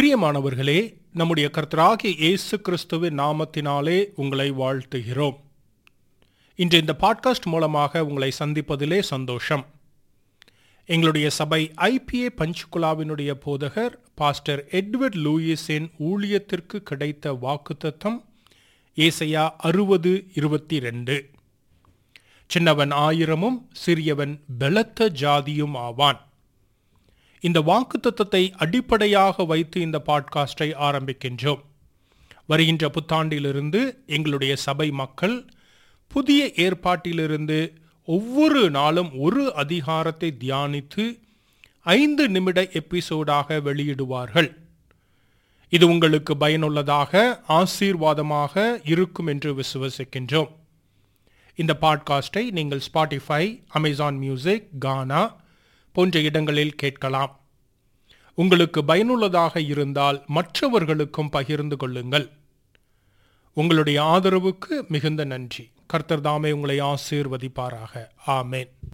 பிரியமானவர்களே நம்முடைய கர்த்தராகிய இயேசு கிறிஸ்துவின் நாமத்தினாலே உங்களை வாழ்த்துகிறோம். இன்று இந்த பாட்காஸ்ட் மூலமாக உங்களை சந்திப்பதிலே சந்தோஷம். எங்களுடைய சபை ஐபிஏ பஞ்சுகுலாவினுடைய போதகர் பாஸ்டர் எட்வர்ட் லூயிஸின் ஊழியத்திற்கு கிடைத்த வாக்குத்தத்தம் ஏசையா அறுபது இருபத்தி ரெண்டு சின்னவன் ஆயிரமும் சிறியவன் பலத்த ஜாதியும் ஆவான். இந்த வாக்குத்தத்தத்தை அடிப்படையாக வைத்து இந்த பாட்காஸ்டை ஆரம்பிக்கின்றோம். வருகின்ற புத்தாண்டிலிருந்து எங்களுடைய சபை மக்கள் புதிய ஏற்பாட்டிலிருந்து ஒவ்வொரு நாளும் ஒரு அதிகாரத்தை தியானித்து ஐந்து நிமிட எபிசோடாக வெளியிடுவார்கள். இது உங்களுக்கு பயனுள்ளதாக ஆசீர்வாதமாக இருக்கும் என்று விசுவசிக்கின்றோம். இந்த பாட்காஸ்டை நீங்கள் ஸ்பாட்டிஃபை அமேசான் மியூசிக் கானா போன்ற இடங்களில் கேட்கலாம். உங்களுக்கு பயனுள்ளதாக இருந்தால் மற்றவர்களுக்கும் பகிர்ந்து கொள்ளுங்கள். உங்களுடைய ஆதரவுக்கு மிகுந்த நன்றி. கர்த்தர் தாமே உங்களை ஆசீர்வதிப்பாராக. ஆமேன்.